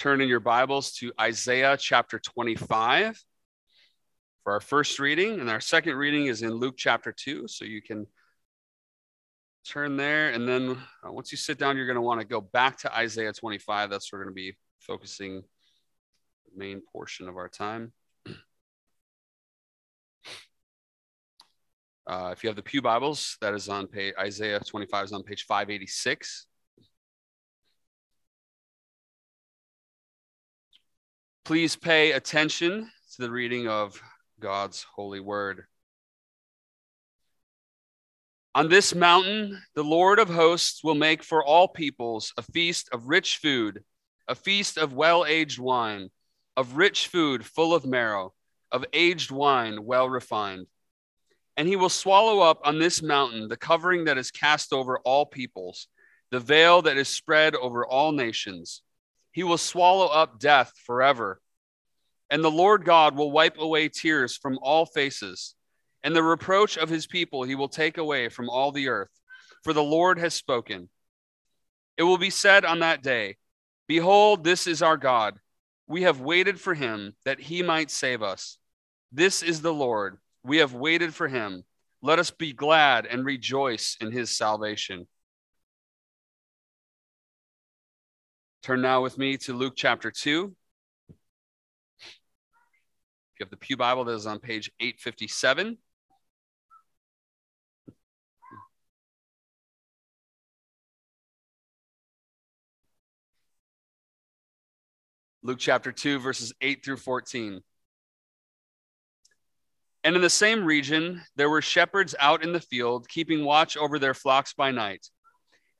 turn in your Bibles to Isaiah chapter 25 for our first reading. And our second reading is in Luke chapter 2. So you can turn there. And then uh, once you sit down, you're going to want to go back to Isaiah 25. That's where we're going to be focusing the main portion of our time. Uh, if you have the Pew Bibles, that is on page Isaiah 25 is on page 586. Please pay attention to the reading of God's holy word. On this mountain, the Lord of hosts will make for all peoples a feast of rich food, a feast of well aged wine, of rich food full of marrow, of aged wine well refined. And he will swallow up on this mountain the covering that is cast over all peoples, the veil that is spread over all nations. He will swallow up death forever. And the Lord God will wipe away tears from all faces and the reproach of his people he will take away from all the earth, for the Lord has spoken. It will be said on that day, Behold, this is our God. We have waited for him that he might save us. This is the Lord. We have waited for him. Let us be glad and rejoice in his salvation. Turn now with me to Luke chapter 2. If you have the Pew Bible, that is on page 857. Luke chapter 2, verses 8 through 14. And in the same region, there were shepherds out in the field, keeping watch over their flocks by night.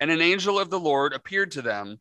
And an angel of the Lord appeared to them,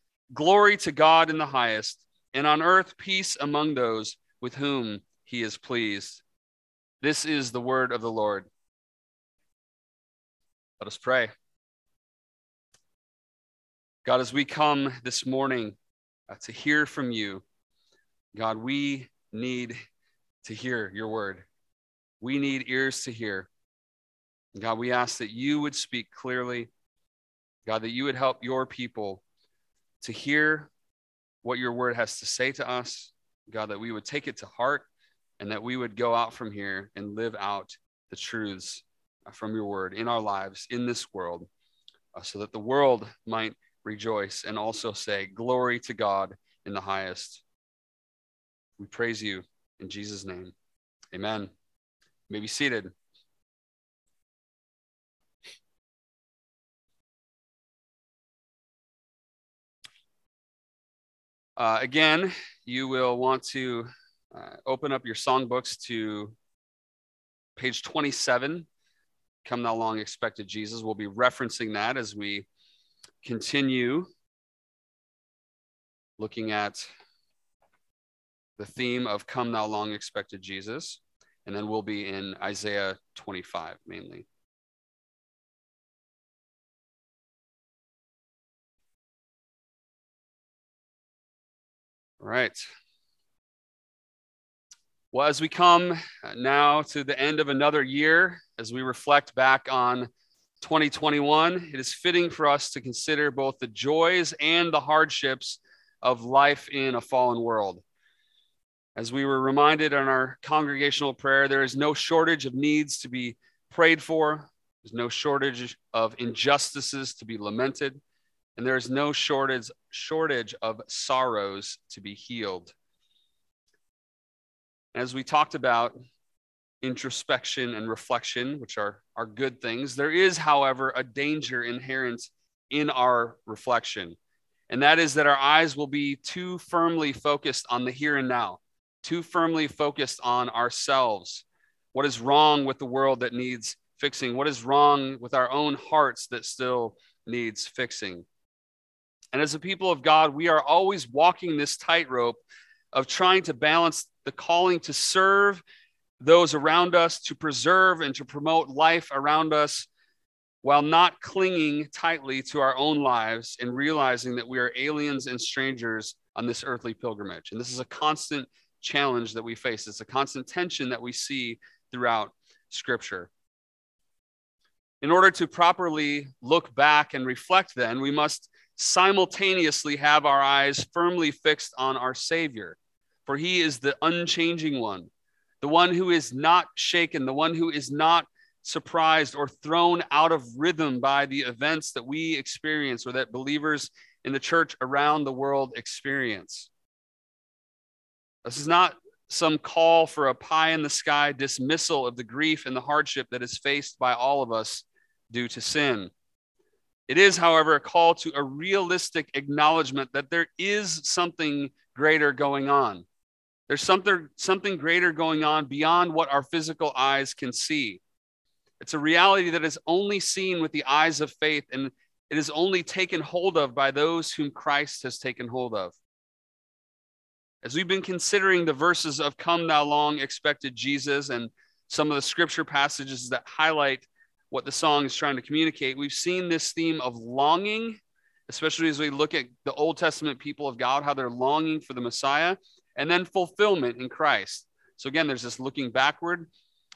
Glory to God in the highest, and on earth peace among those with whom he is pleased. This is the word of the Lord. Let us pray. God, as we come this morning uh, to hear from you, God, we need to hear your word. We need ears to hear. God, we ask that you would speak clearly. God, that you would help your people to hear what your word has to say to us. God, that we would take it to heart and that we would go out from here and live out the truths from your word in our lives, in this world, uh, so that the world might rejoice and also say, Glory to God in the highest. We praise you in Jesus' name. Amen. You may be seated. Uh, again, you will want to uh, open up your songbooks to page 27. Come Thou Long Expected Jesus. We'll be referencing that as we continue looking at the theme of Come Thou Long Expected Jesus, and then we'll be in Isaiah 25 mainly. All right. Well, as we come now to the end of another year, as we reflect back on 2021, it is fitting for us to consider both the joys and the hardships of life in a fallen world. As we were reminded in our congregational prayer, there is no shortage of needs to be prayed for, there's no shortage of injustices to be lamented, and there is no shortage, shortage of sorrows to be healed. As we talked about introspection and reflection, which are, are good things, there is, however, a danger inherent in our reflection. And that is that our eyes will be too firmly focused on the here and now too firmly focused on ourselves. What is wrong with the world that needs fixing? What is wrong with our own hearts that still needs fixing? And as a people of God, we are always walking this tightrope of trying to balance the calling to serve those around us, to preserve and to promote life around us, while not clinging tightly to our own lives and realizing that we are aliens and strangers on this earthly pilgrimage. And this is a constant challenge that we face, it's a constant tension that we see throughout Scripture. In order to properly look back and reflect, then, we must simultaneously have our eyes firmly fixed on our Savior, for he is the unchanging one, the one who is not shaken, the one who is not surprised or thrown out of rhythm by the events that we experience or that believers in the church around the world experience. This is not some call for a pie in the sky dismissal of the grief and the hardship that is faced by all of us due to sin. It is, however, a call to a realistic acknowledgement that there is something greater going on. There's something, something greater going on beyond what our physical eyes can see. It's a reality that is only seen with the eyes of faith, and it is only taken hold of by those whom Christ has taken hold of. As we've been considering the verses of Come Thou Long Expected Jesus and some of the scripture passages that highlight what the song is trying to communicate, we've seen this theme of longing, especially as we look at the Old Testament people of God, how they're longing for the Messiah, and then fulfillment in Christ. So again, there's this looking backward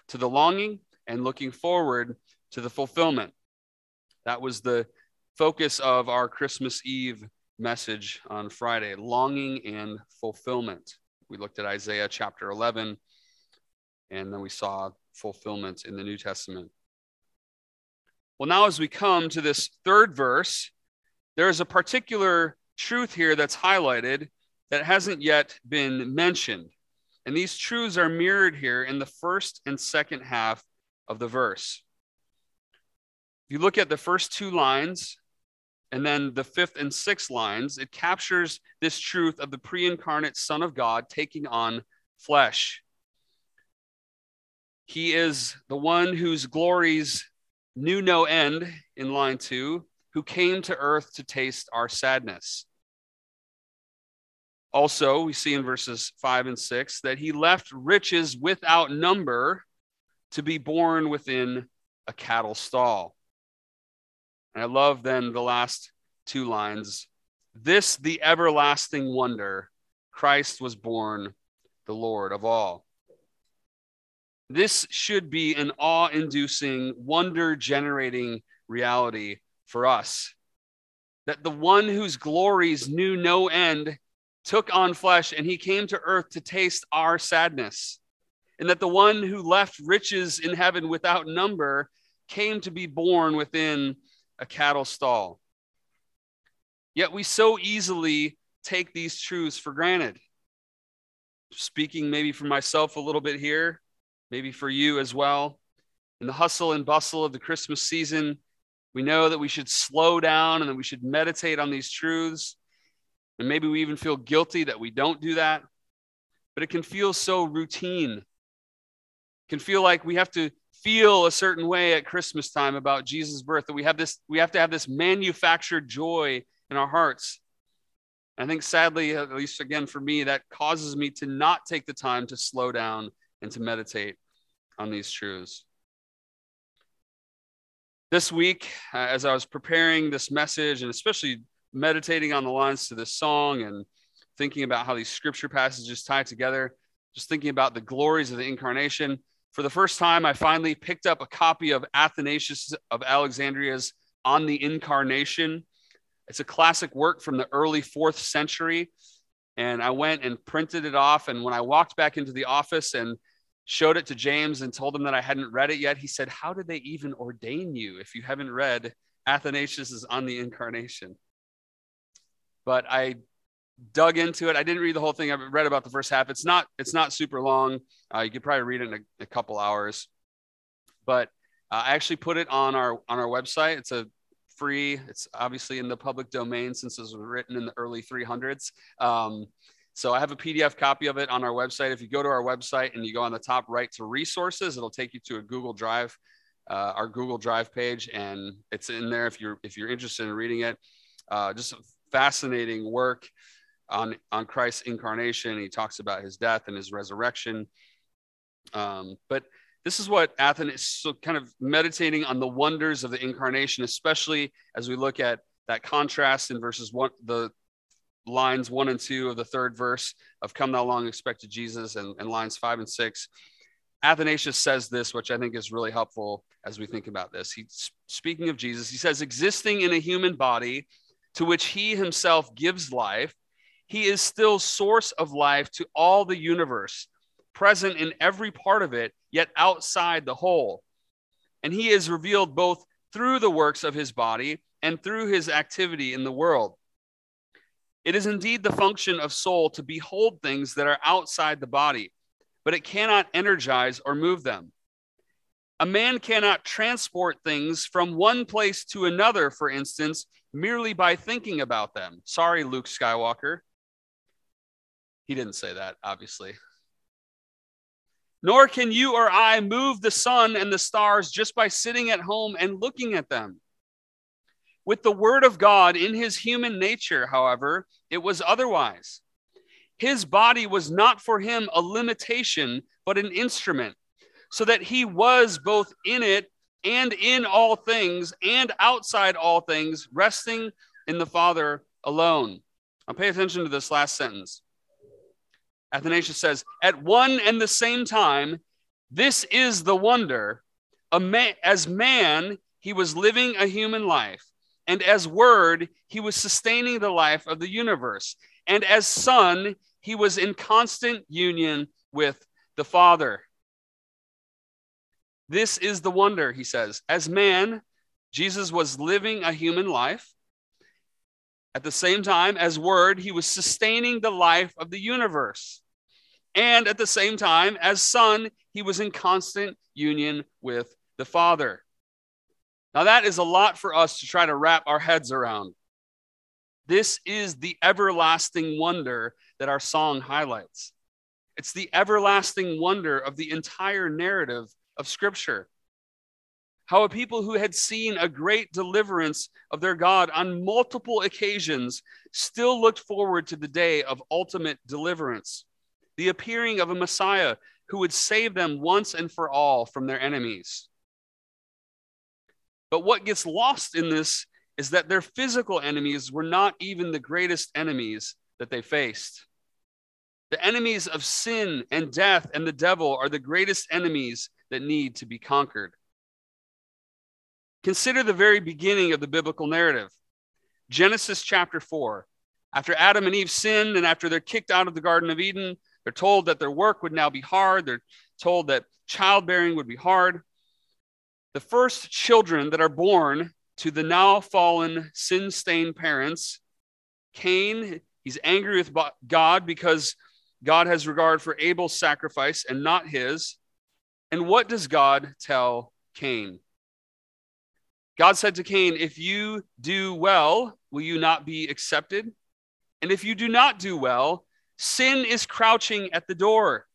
to the longing and looking forward to the fulfillment. That was the focus of our Christmas Eve message on Friday longing and fulfillment. We looked at Isaiah chapter 11, and then we saw fulfillment in the New Testament. Well, now as we come to this third verse, there is a particular truth here that's highlighted that hasn't yet been mentioned. And these truths are mirrored here in the first and second half of the verse. If you look at the first two lines, and then the fifth and sixth lines, it captures this truth of the pre incarnate Son of God taking on flesh. He is the one whose glories knew no end in line two, who came to earth to taste our sadness. Also, we see in verses five and six that he left riches without number to be born within a cattle stall. And I love then the last two lines. This, the everlasting wonder, Christ was born, the Lord of all. This should be an awe inducing, wonder generating reality for us. That the one whose glories knew no end took on flesh and he came to earth to taste our sadness. And that the one who left riches in heaven without number came to be born within a cattle stall. Yet we so easily take these truths for granted. Speaking maybe for myself a little bit here, maybe for you as well. In the hustle and bustle of the Christmas season, we know that we should slow down and that we should meditate on these truths. And maybe we even feel guilty that we don't do that. But it can feel so routine. It can feel like we have to feel a certain way at Christmas time about Jesus' birth, that we have this, we have to have this manufactured joy in our hearts. I think sadly, at least again for me, that causes me to not take the time to slow down and to meditate on these truths. This week, uh, as I was preparing this message and especially meditating on the lines to this song and thinking about how these scripture passages tie together, just thinking about the glories of the incarnation, for the first time, I finally picked up a copy of Athanasius of Alexandria's On the Incarnation. It's a classic work from the early fourth century. And I went and printed it off. And when I walked back into the office and showed it to James and told him that I hadn't read it yet, he said, How did they even ordain you if you haven't read Athanasius' is On the Incarnation? But I dug into it. I didn't read the whole thing. I read about the first half. It's not it's not super long. Uh, you could probably read it in a, a couple hours. But uh, I actually put it on our on our website. It's a free. It's obviously in the public domain since it was written in the early 300s. Um, so I have a PDF copy of it on our website. If you go to our website and you go on the top right to resources, it'll take you to a Google Drive, uh, our Google Drive page, and it's in there if you're if you're interested in reading it. Uh, just fascinating work on, on Christ's incarnation. He talks about his death and his resurrection. Um, but this is what Athanasius is kind of meditating on the wonders of the incarnation, especially as we look at that contrast in verses one, the lines one and two of the third verse of Come Thou Long Expected Jesus, and, and lines five and six. Athanasius says this, which I think is really helpful as we think about this. He's speaking of Jesus. He says, existing in a human body to which he himself gives life, he is still source of life to all the universe, present in every part of it, yet outside the whole. And he is revealed both through the works of his body and through his activity in the world. It is indeed the function of soul to behold things that are outside the body, but it cannot energize or move them. A man cannot transport things from one place to another, for instance, merely by thinking about them. Sorry, Luke Skywalker. He didn't say that, obviously. Nor can you or I move the sun and the stars just by sitting at home and looking at them. With the word of God in his human nature, however, it was otherwise. His body was not for him a limitation, but an instrument, so that he was both in it and in all things and outside all things, resting in the Father alone. Now, pay attention to this last sentence. Athanasius says, At one and the same time, this is the wonder. Man, as man, he was living a human life, and as word, he was sustaining the life of the universe. And as son, he was in constant union with the Father. This is the wonder, he says. As man, Jesus was living a human life. At the same time, as word, he was sustaining the life of the universe. And at the same time, as son, he was in constant union with the Father. Now, that is a lot for us to try to wrap our heads around. This is the everlasting wonder that our song highlights. It's the everlasting wonder of the entire narrative of Scripture. How a people who had seen a great deliverance of their God on multiple occasions still looked forward to the day of ultimate deliverance, the appearing of a Messiah who would save them once and for all from their enemies. But what gets lost in this is that their physical enemies were not even the greatest enemies that they faced. The enemies of sin and death and the devil are the greatest enemies that need to be conquered. Consider the very beginning of the biblical narrative Genesis chapter 4. After Adam and Eve sinned and after they're kicked out of the Garden of Eden, they're told that their work would now be hard. They're told that childbearing would be hard. The first children that are born to the now fallen, sin stained parents, Cain, he's angry with God because God has regard for Abel's sacrifice and not his. And what does God tell Cain? God said to Cain, If you do well, will you not be accepted? And if you do not do well, sin is crouching at the door.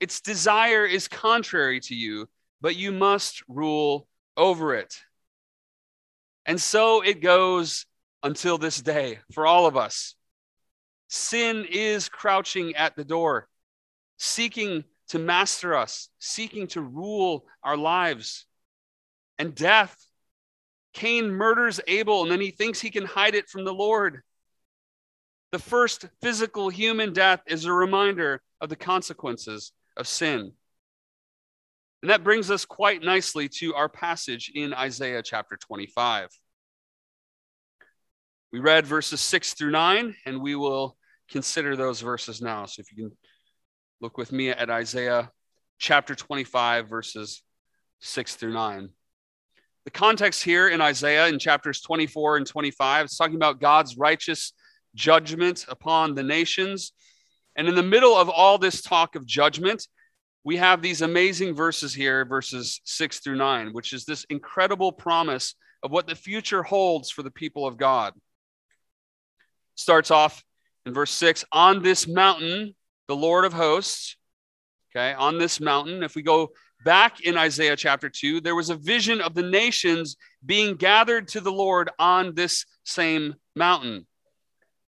Its desire is contrary to you, but you must rule over it. And so it goes until this day for all of us. Sin is crouching at the door, seeking to master us, seeking to rule our lives. And death, Cain murders Abel and then he thinks he can hide it from the Lord. The first physical human death is a reminder of the consequences of sin. And that brings us quite nicely to our passage in Isaiah chapter 25. We read verses 6 through 9, and we will consider those verses now. So if you can look with me at Isaiah chapter 25, verses 6 through 9. The context here in Isaiah in chapters 24 and 25 is talking about God's righteous judgment upon the nations. And in the middle of all this talk of judgment, we have these amazing verses here, verses 6 through 9, which is this incredible promise of what the future holds for the people of God. Starts off in verse 6 On this mountain, the Lord of hosts, okay, on this mountain, if we go back in Isaiah chapter 2, there was a vision of the nations being gathered to the Lord on this same mountain.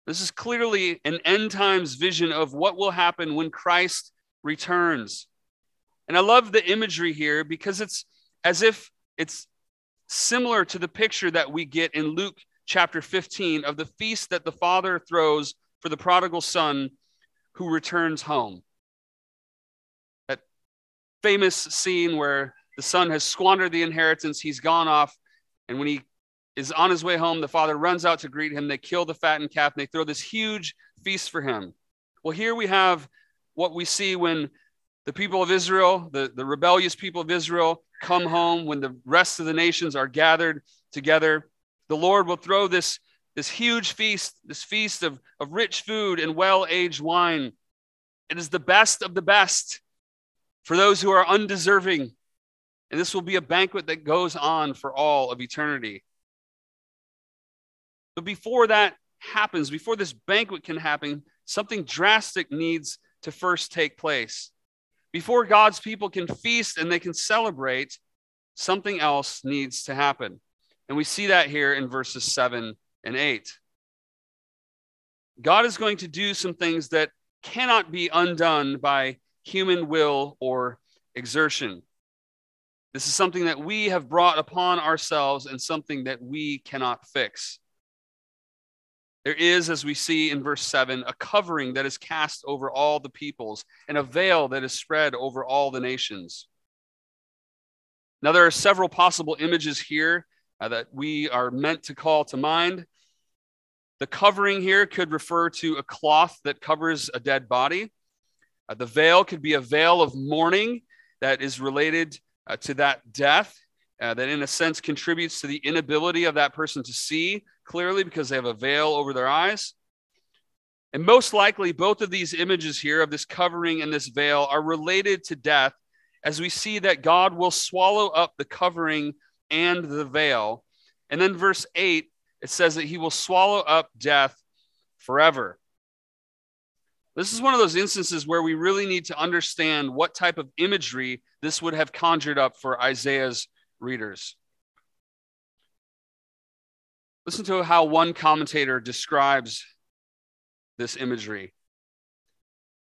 This is clearly an end times vision of what will happen when Christ returns. And I love the imagery here because it's as if it's similar to the picture that we get in Luke chapter 15 of the feast that the father throws for the prodigal son who returns home. Famous scene where the son has squandered the inheritance, he's gone off, and when he is on his way home, the father runs out to greet him. They kill the fattened calf and they throw this huge feast for him. Well, here we have what we see when the people of Israel, the, the rebellious people of Israel, come home, when the rest of the nations are gathered together. The Lord will throw this, this huge feast, this feast of, of rich food and well aged wine. It is the best of the best for those who are undeserving. And this will be a banquet that goes on for all of eternity. But before that happens, before this banquet can happen, something drastic needs to first take place. Before God's people can feast and they can celebrate, something else needs to happen. And we see that here in verses 7 and 8. God is going to do some things that cannot be undone by human will or exertion. This is something that we have brought upon ourselves and something that we cannot fix. There is, as we see in verse 7, a covering that is cast over all the peoples and a veil that is spread over all the nations. Now, there are several possible images here uh, that we are meant to call to mind. The covering here could refer to a cloth that covers a dead body. Uh, the veil could be a veil of mourning that is related uh, to that death, uh, that in a sense contributes to the inability of that person to see clearly because they have a veil over their eyes. And most likely, both of these images here of this covering and this veil are related to death, as we see that God will swallow up the covering and the veil. And then, verse 8, it says that he will swallow up death forever. This is one of those instances where we really need to understand what type of imagery this would have conjured up for Isaiah's readers. Listen to how one commentator describes this imagery.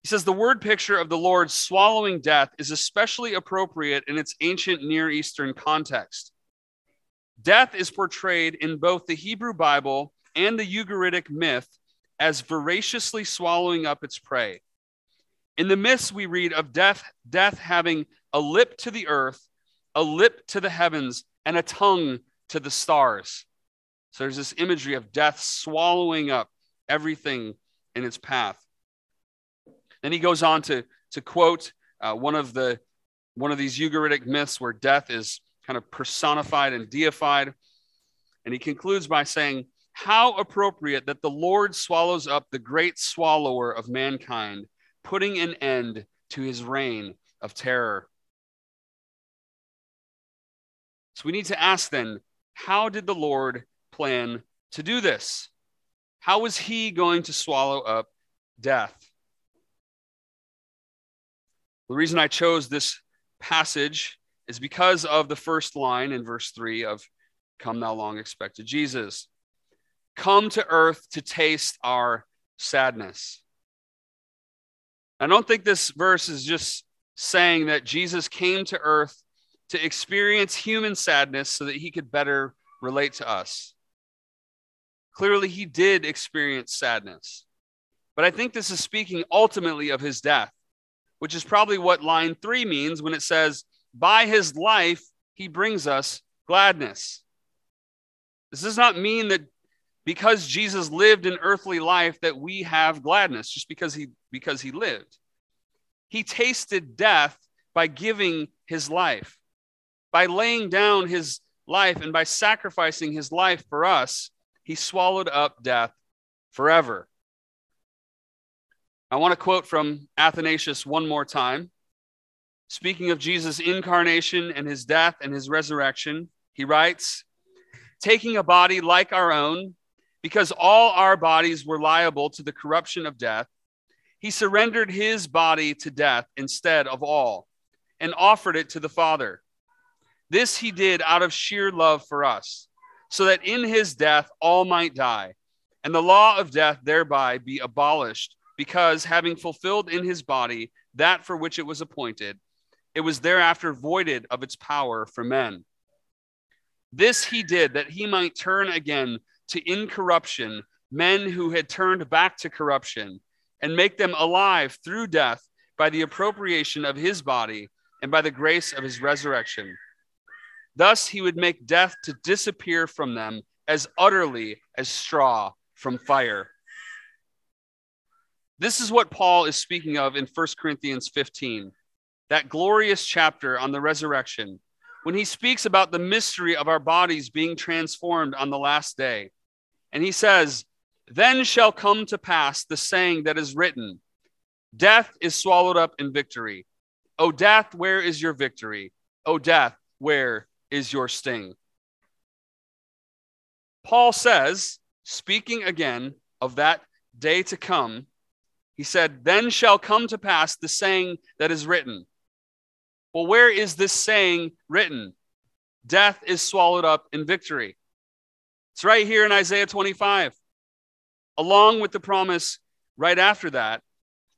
He says the word picture of the Lord swallowing death is especially appropriate in its ancient Near Eastern context. Death is portrayed in both the Hebrew Bible and the Ugaritic myth as voraciously swallowing up its prey. In the myths, we read of death, death having a lip to the earth, a lip to the heavens, and a tongue to the stars. So there's this imagery of death swallowing up everything in its path. Then he goes on to, to quote uh, one of the one of these Ugaritic myths where death is kind of personified and deified. And he concludes by saying, How appropriate that the Lord swallows up the great swallower of mankind, putting an end to his reign of terror. So we need to ask then, how did the Lord plan to do this? How was he going to swallow up death? The reason I chose this passage is because of the first line in verse 3 of Come, thou long expected Jesus. Come to earth to taste our sadness. I don't think this verse is just saying that Jesus came to earth to experience human sadness so that he could better relate to us. Clearly, he did experience sadness. But I think this is speaking ultimately of his death, which is probably what line three means when it says, By his life, he brings us gladness. This does not mean that because Jesus lived an earthly life that we have gladness just because he because he lived. He tasted death by giving his life. By laying down his life and by sacrificing his life for us, he swallowed up death forever. I want to quote from Athanasius one more time. Speaking of Jesus' incarnation and his death and his resurrection, he writes, Taking a body like our own, because all our bodies were liable to the corruption of death, he surrendered his body to death instead of all and offered it to the Father. This he did out of sheer love for us so that in his death all might die, and the law of death thereby be abolished, because having fulfilled in his body that for which it was appointed, it was thereafter voided of its power for men. This he did that he might turn again to incorruption men who had turned back to corruption, and make them alive through death by the appropriation of his body and by the grace of his resurrection. Thus he would make death to disappear from them as utterly as straw from fire. This is what Paul is speaking of in 1 Corinthians 15, that glorious chapter on the resurrection, when he speaks about the mystery of our bodies being transformed on the last day. And he says, Then shall come to pass the saying that is written Death is swallowed up in victory. O death, where is your victory? O death, where is your sting? Paul says, speaking again of that day to come, he said, Then shall come to pass the saying that is written. Well, where is this saying written? Death is swallowed up in victory. It's right here in Isaiah 25, along with the promise right after that,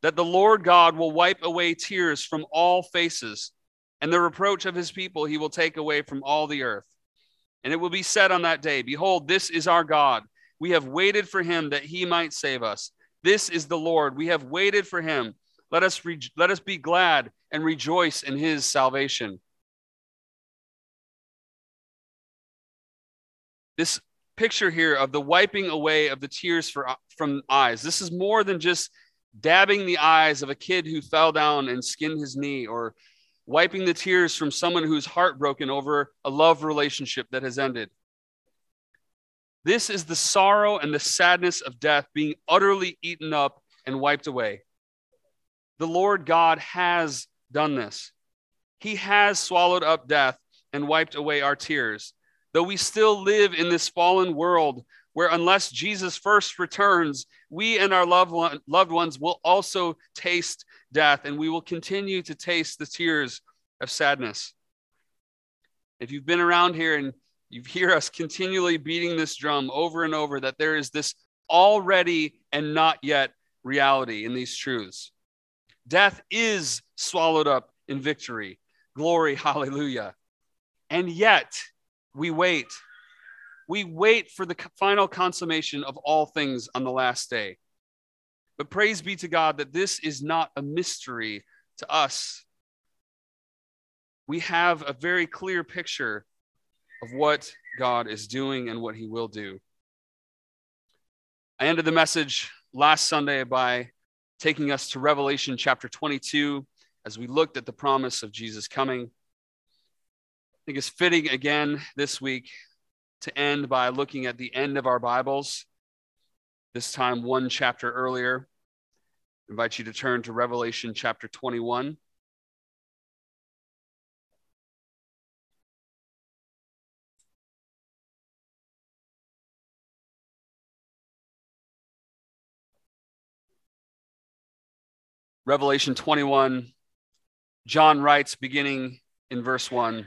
that the Lord God will wipe away tears from all faces, and the reproach of his people he will take away from all the earth. And it will be said on that day, Behold, this is our God. We have waited for him that he might save us. This is the Lord. We have waited for him. Let us, re- let us be glad and rejoice in his salvation. This picture here of the wiping away of the tears for, from eyes. This is more than just dabbing the eyes of a kid who fell down and skinned his knee or wiping the tears from someone who's heartbroken over a love relationship that has ended. This is the sorrow and the sadness of death being utterly eaten up and wiped away. The Lord God has done this. He has swallowed up death and wiped away our tears. Though we still live in this fallen world where, unless Jesus first returns, we and our loved, one, loved ones will also taste death, and we will continue to taste the tears of sadness. If you've been around here and you hear us continually beating this drum over and over, that there is this already and not yet reality in these truths. Death is swallowed up in victory. Glory, hallelujah. And yet, we wait. We wait for the final consummation of all things on the last day. But praise be to God that this is not a mystery to us. We have a very clear picture of what God is doing and what he will do. I ended the message last Sunday by taking us to Revelation chapter 22 as we looked at the promise of Jesus coming. Think it's fitting again this week to end by looking at the end of our Bibles, this time one chapter earlier. I invite you to turn to Revelation chapter 21. Revelation 21, John writes, beginning in verse 1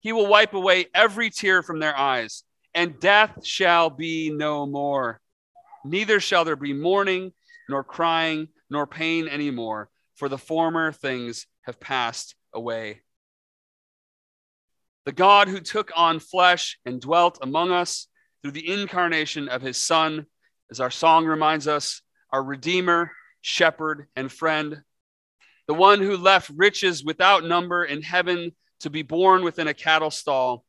He will wipe away every tear from their eyes, and death shall be no more. Neither shall there be mourning, nor crying, nor pain anymore, for the former things have passed away. The God who took on flesh and dwelt among us through the incarnation of his Son, as our song reminds us, our Redeemer, Shepherd, and Friend, the one who left riches without number in heaven to be born within a cattle stall.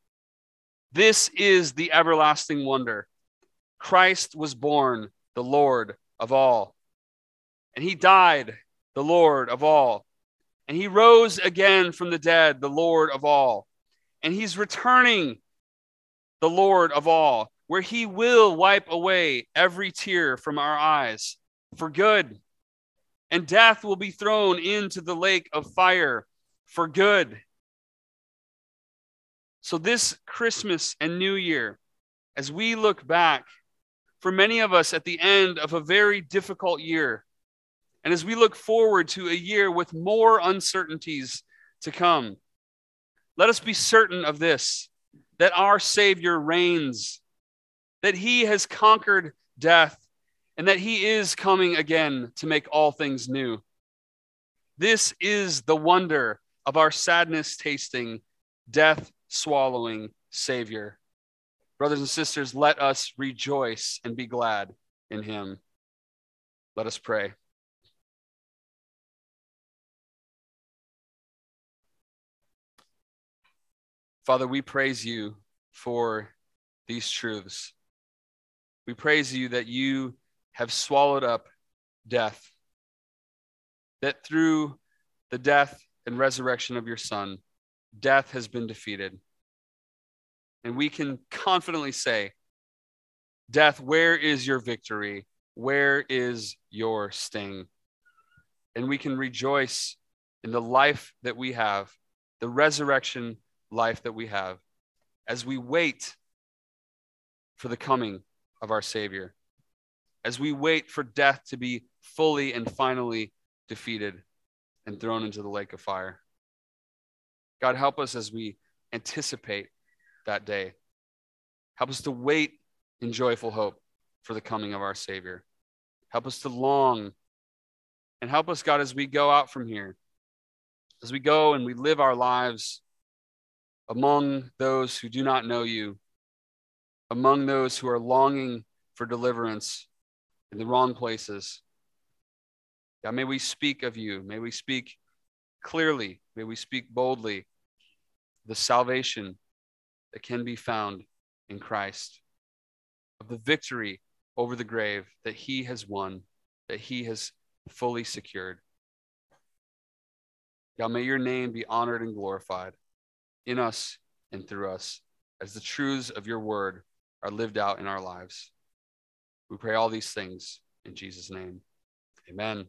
This is the everlasting wonder. Christ was born, the Lord of all. And he died, the Lord of all. And he rose again from the dead, the Lord of all. And he's returning, the Lord of all, where he will wipe away every tear from our eyes for good. And death will be thrown into the lake of fire for good. So, this Christmas and New Year, as we look back, for many of us at the end of a very difficult year, and as we look forward to a year with more uncertainties to come, let us be certain of this that our Savior reigns, that He has conquered death, and that He is coming again to make all things new. This is the wonder of our sadness tasting, death swallowing Savior. Brothers and sisters, let us rejoice and be glad in him. Let us pray. Father, we praise you for these truths. We praise you that you have swallowed up death, that through the death and resurrection of your Son, death has been defeated. And we can confidently say, Death, where is your victory? Where is your sting? And we can rejoice in the life that we have, the resurrection life that we have, as we wait for the coming of our Savior, as we wait for death to be fully and finally defeated and thrown into the lake of fire. God, help us as we anticipate that day. Help us to wait in joyful hope for the coming of our Savior. Help us to long and help us, God, as we go out from here, as we go and we live our lives among those who do not know you, among those who are longing for deliverance in the wrong places. God, may we speak of you. May we speak clearly. May we speak boldly the salvation that can be found in Christ, of the victory over the grave that he has won, that he has fully secured. God, may your name be honored and glorified in us and through us as the truths of your word are lived out in our lives. We pray all these things in Jesus' name. Amen.